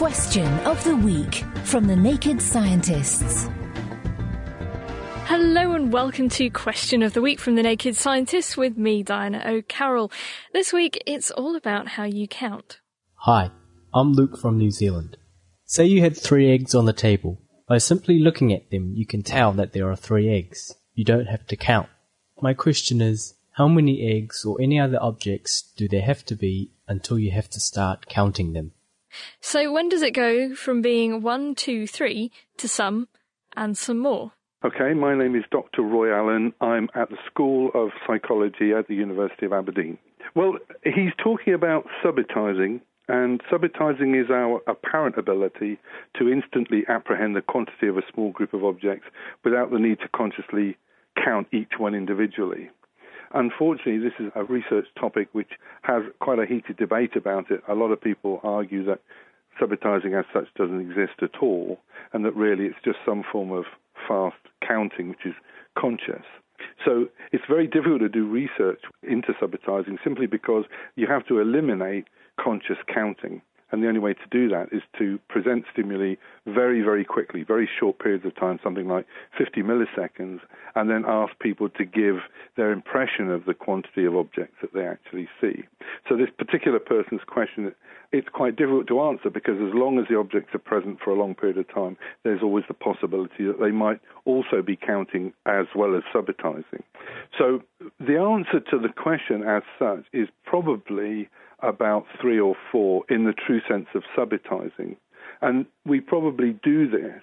Question of the Week from the Naked Scientists. Hello and welcome to Question of the Week from the Naked Scientists with me, Diana O'Carroll. This week it's all about how you count. Hi, I'm Luke from New Zealand. Say you had three eggs on the table. By simply looking at them, you can tell that there are three eggs. You don't have to count. My question is, how many eggs or any other objects do there have to be until you have to start counting them? So when does it go from being one, two, three to some and some more? Okay, my name is Dr. Roy Allen. I'm at the School of Psychology at the University of Aberdeen. Well, he's talking about subitizing, and subitizing is our apparent ability to instantly apprehend the quantity of a small group of objects without the need to consciously count each one individually. Unfortunately, this is a research topic which has quite a heated debate about it. A lot of people argue that subitizing as such doesn't exist at all, and that really it's just some form of fast counting which is conscious. So it's very difficult to do research into subitizing simply because you have to eliminate conscious counting. And the only way to do that is to present stimuli very, very quickly, very short periods of time, something like 50 milliseconds, and then ask people to give their impression of the quantity of objects that they actually see. So this particular person's question, it's quite difficult to answer because as long as the objects are present for a long period of time, there's always the possibility that they might also be counting as well as subitizing. So the answer to the question as such is probably about three or four in the true sense of subitizing. And we probably do this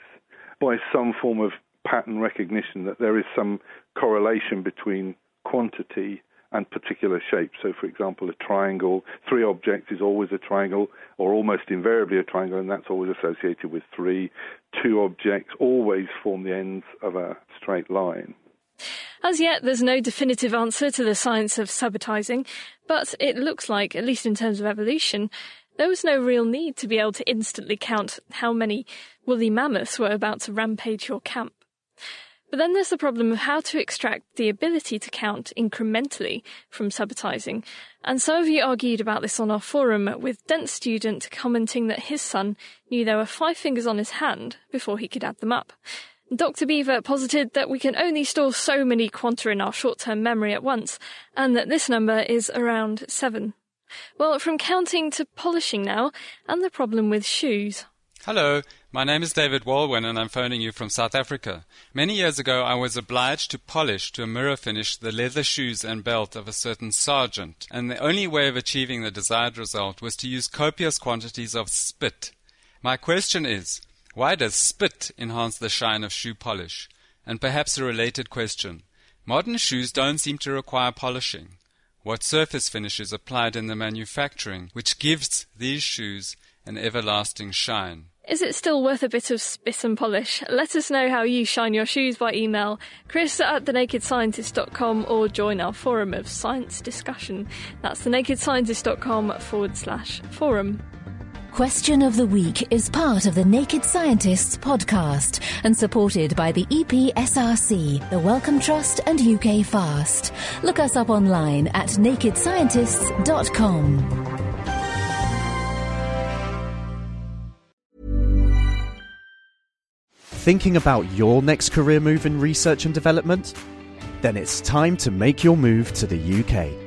by some form of pattern recognition that there is some correlation between quantity and particular shape. So, for example, a triangle, three objects is always a triangle, or almost invariably a triangle, and that's always associated with three. Two objects always form the ends of a straight line. As yet, there's no definitive answer to the science of subitizing, but it looks like, at least in terms of evolution, there was no real need to be able to instantly count how many woolly mammoths were about to rampage your camp. But then there's the problem of how to extract the ability to count incrementally from subitizing. And some of you argued about this on our forum, with Dent student commenting that his son knew there were five fingers on his hand before he could add them up. Dr. Beaver posited that we can only store so many quanta in our short-term memory at once, and that this number is around seven. Well, from counting to polishing now, and the problem with shoes. Hello, my name is David Walwyn and I'm phoning you from South Africa. Many years ago I was obliged to polish to a mirror finish the leather shoes and belt of a certain sergeant, and the only way of achieving the desired result was to use copious quantities of spit. My question is, why does spit enhance the shine of shoe polish? And perhaps a related question. Modern shoes don't seem to require polishing. What surface finish is applied in the manufacturing which gives these shoes an everlasting shine? Is it still worth a bit of spit and polish? Let us know how you shine your shoes by email, chris at thenakedscientist.com or join our forum of science discussion. That's thenakedscientist.com forward slash forum. Question of the Week is part of the Naked Scientists podcast and supported by the EPSRC, the Wellcome Trust, and UKFast. Look us up online at nakedscientists.com. Thinking about your next career move in research and development? Then it's time to make your move to the UK